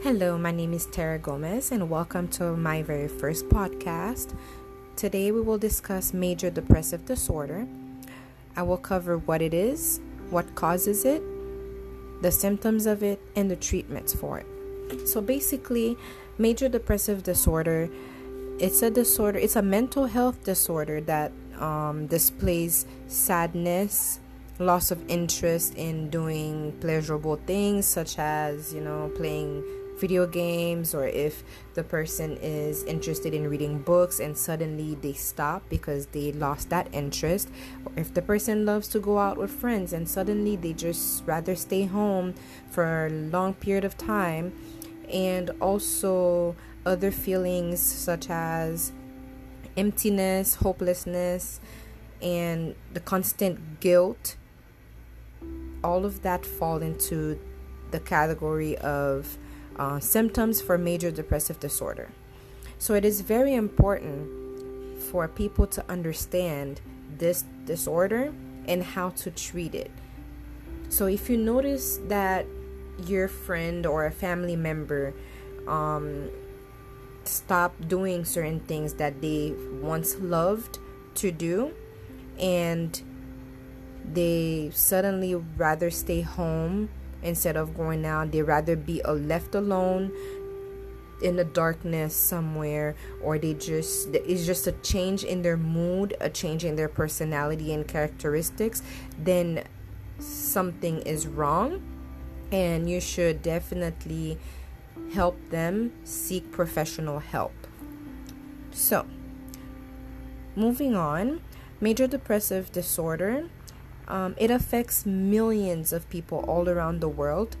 Hello, my name is Tara Gomez, and welcome to my very first podcast. Today, we will discuss major depressive disorder. I will cover what it is, what causes it, the symptoms of it, and the treatments for it. So, basically, major depressive disorder it's a disorder it's a mental health disorder that um, displays sadness loss of interest in doing pleasurable things such as you know playing video games or if the person is interested in reading books and suddenly they stop because they lost that interest. Or if the person loves to go out with friends and suddenly they just rather stay home for a long period of time. And also other feelings such as emptiness, hopelessness, and the constant guilt, all of that fall into the category of uh, symptoms for major depressive disorder. So it is very important for people to understand this disorder and how to treat it. So if you notice that your friend or a family member um, stop doing certain things that they once loved to do and they suddenly rather stay home instead of going out they rather be left alone in the darkness somewhere or they just it's just a change in their mood a change in their personality and characteristics then something is wrong and you should definitely help them seek professional help. So, moving on, major depressive disorder. Um, it affects millions of people all around the world,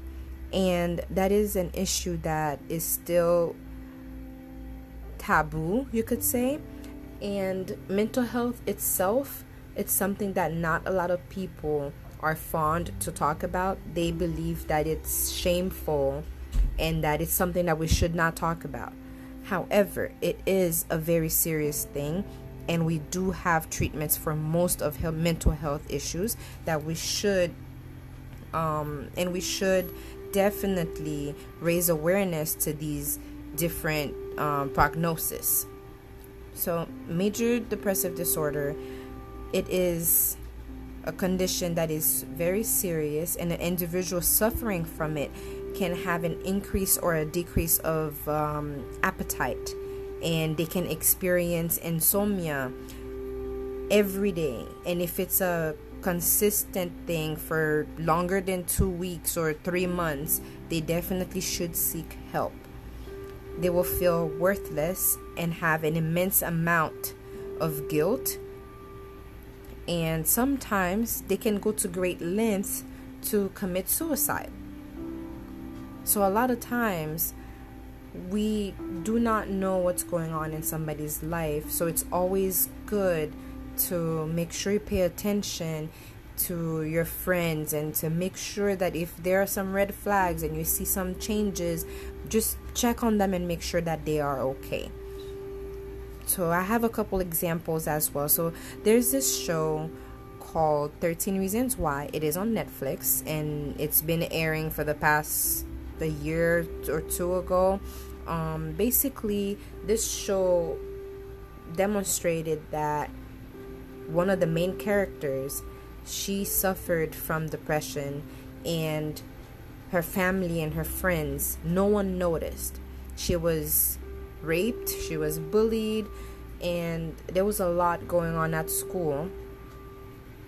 and that is an issue that is still taboo, you could say. And mental health itself, it's something that not a lot of people are fond to talk about. They believe that it's shameful and that it's something that we should not talk about. However, it is a very serious thing, and we do have treatments for most of mental health issues that we should, um, and we should definitely raise awareness to these different um, prognosis. So, major depressive disorder, it is a condition that is very serious, and an individual suffering from it can have an increase or a decrease of um, appetite, and they can experience insomnia every day. And if it's a consistent thing for longer than two weeks or three months, they definitely should seek help. They will feel worthless and have an immense amount of guilt. And sometimes they can go to great lengths to commit suicide. So, a lot of times, we do not know what's going on in somebody's life. So, it's always good to make sure you pay attention to your friends and to make sure that if there are some red flags and you see some changes, just check on them and make sure that they are okay. So, I have a couple examples as well. So, there's this show called 13 Reasons Why. It is on Netflix and it's been airing for the past a year or two ago. Um, basically, this show demonstrated that one of the main characters she suffered from depression and her family and her friends no one noticed she was raped she was bullied and there was a lot going on at school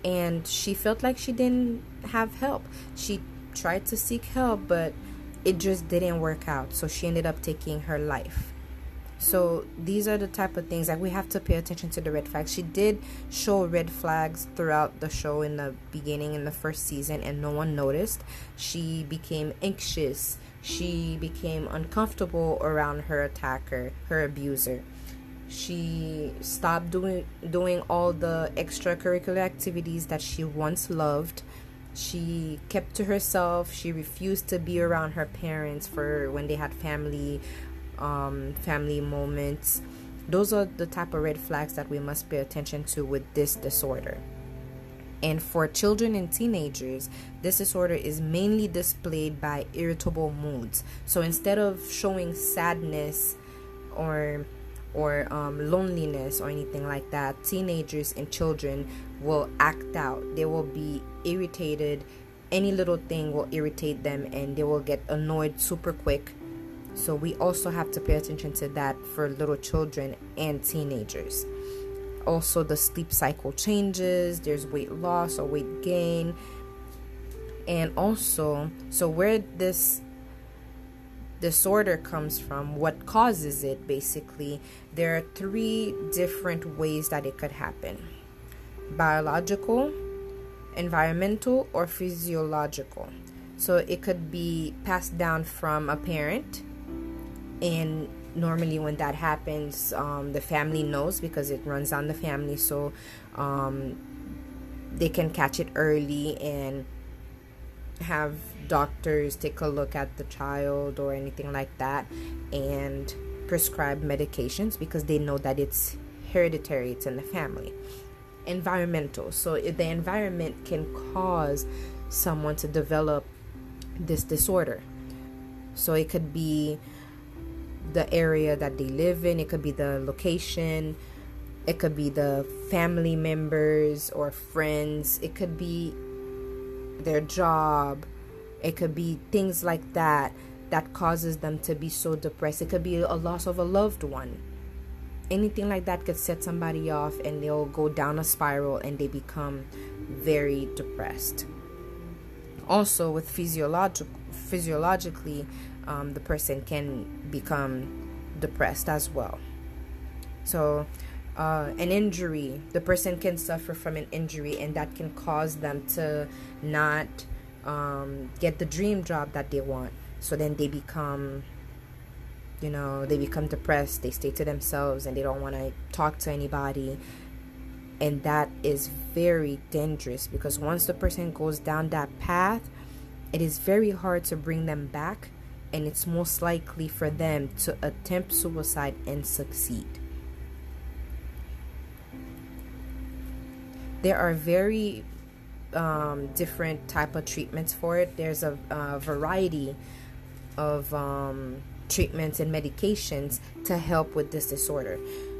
and she felt like she didn't have help she tried to seek help but it just didn't work out. So she ended up taking her life. So these are the type of things that we have to pay attention to the red flags. She did show red flags throughout the show in the beginning in the first season and no one noticed. She became anxious. She became uncomfortable around her attacker, her abuser. She stopped doing doing all the extracurricular activities that she once loved she kept to herself she refused to be around her parents for when they had family um, family moments those are the type of red flags that we must pay attention to with this disorder And for children and teenagers, this disorder is mainly displayed by irritable moods. So instead of showing sadness or or um, loneliness or anything like that, teenagers and children will act out. They will be irritated. Any little thing will irritate them and they will get annoyed super quick. So we also have to pay attention to that for little children and teenagers also the sleep cycle changes there's weight loss or weight gain and also so where this disorder comes from what causes it basically there are three different ways that it could happen biological environmental or physiological. So it could be passed down from a parent and normally when that happens um, the family knows because it runs on the family. So um, they can catch it early and have doctors take a look at the child or anything like that and prescribe medications because they know that it's hereditary it's in the family environmental so the environment can cause someone to develop this disorder so it could be the area that they live in, it could be the location, it could be the family members or friends, it could be their job, it could be things like that that causes them to be so depressed. It could be a loss of a loved one. Anything like that could set somebody off and they'll go down a spiral and they become very depressed. Also, with physiological physiologically, um, the person can become depressed as well. So, uh, an injury, the person can suffer from an injury, and that can cause them to not um, get the dream job that they want. So then they become, you know, they become depressed. They stay to themselves and they don't want to talk to anybody. And that is very dangerous because once the person goes down that path, it is very hard to bring them back and it's most likely for them to attempt suicide and succeed. There are very um, different type of treatments for it. There's a, a variety of um, treatments and medications to help with this disorder.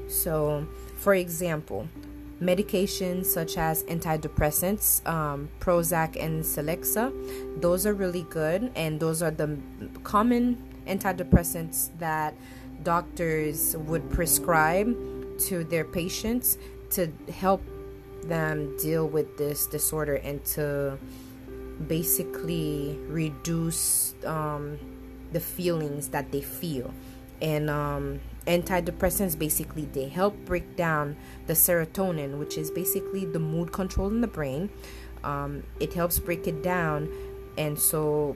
So, for example, medications such as antidepressants, um, Prozac and Celexa. Those are really good, and those are the common antidepressants that doctors would prescribe to their patients to help them deal with this disorder and to basically reduce um, the feelings that they feel. And um, antidepressants basically they help break down the serotonin which is basically the mood control in the brain. Um, it helps break it down. And so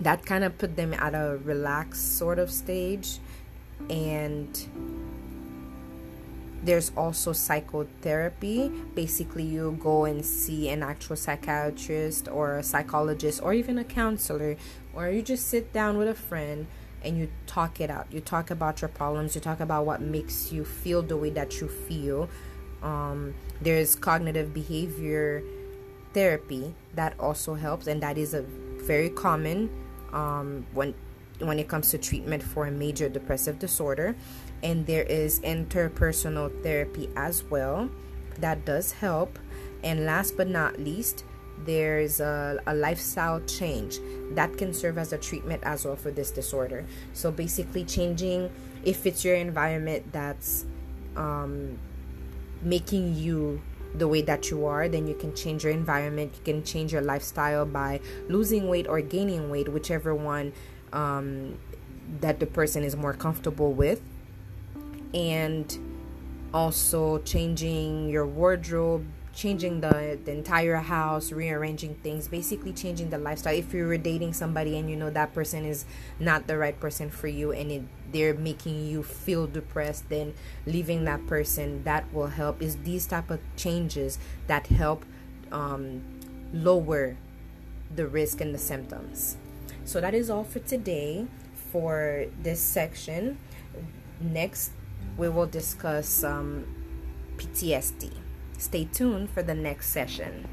that kind of put them at a relaxed sort of stage. And there's also psychotherapy basically you go and see an actual psychiatrist or a psychologist or even a counselor or you just sit down with a friend and you talk it out. You talk about your problems, you talk about what makes you feel the way that you feel. Um, there's cognitive behavior therapy that also helps, and that is a very common um, when when it comes to treatment for a major depressive disorder. And there is interpersonal therapy as well that does help. And last but not least, there's a, a, lifestyle change that can serve as a treatment as well for this disorder. So basically, changing if it's your environment that's um, making you the way that you are, then you can change your environment. You can change your lifestyle by losing weight or gaining weight, whichever one um, that the person is more comfortable with. And also changing your wardrobe changing the the entire house rearranging things basically changing the lifestyle. If you were dating somebody and you know that person is not the right person for you and it, they're making you feel depressed then leaving that person that will help. Is these type of changes that help um, lower the risk and the symptoms so that is all for today for this section next we will discuss um, ptsd Stay tuned for the next session.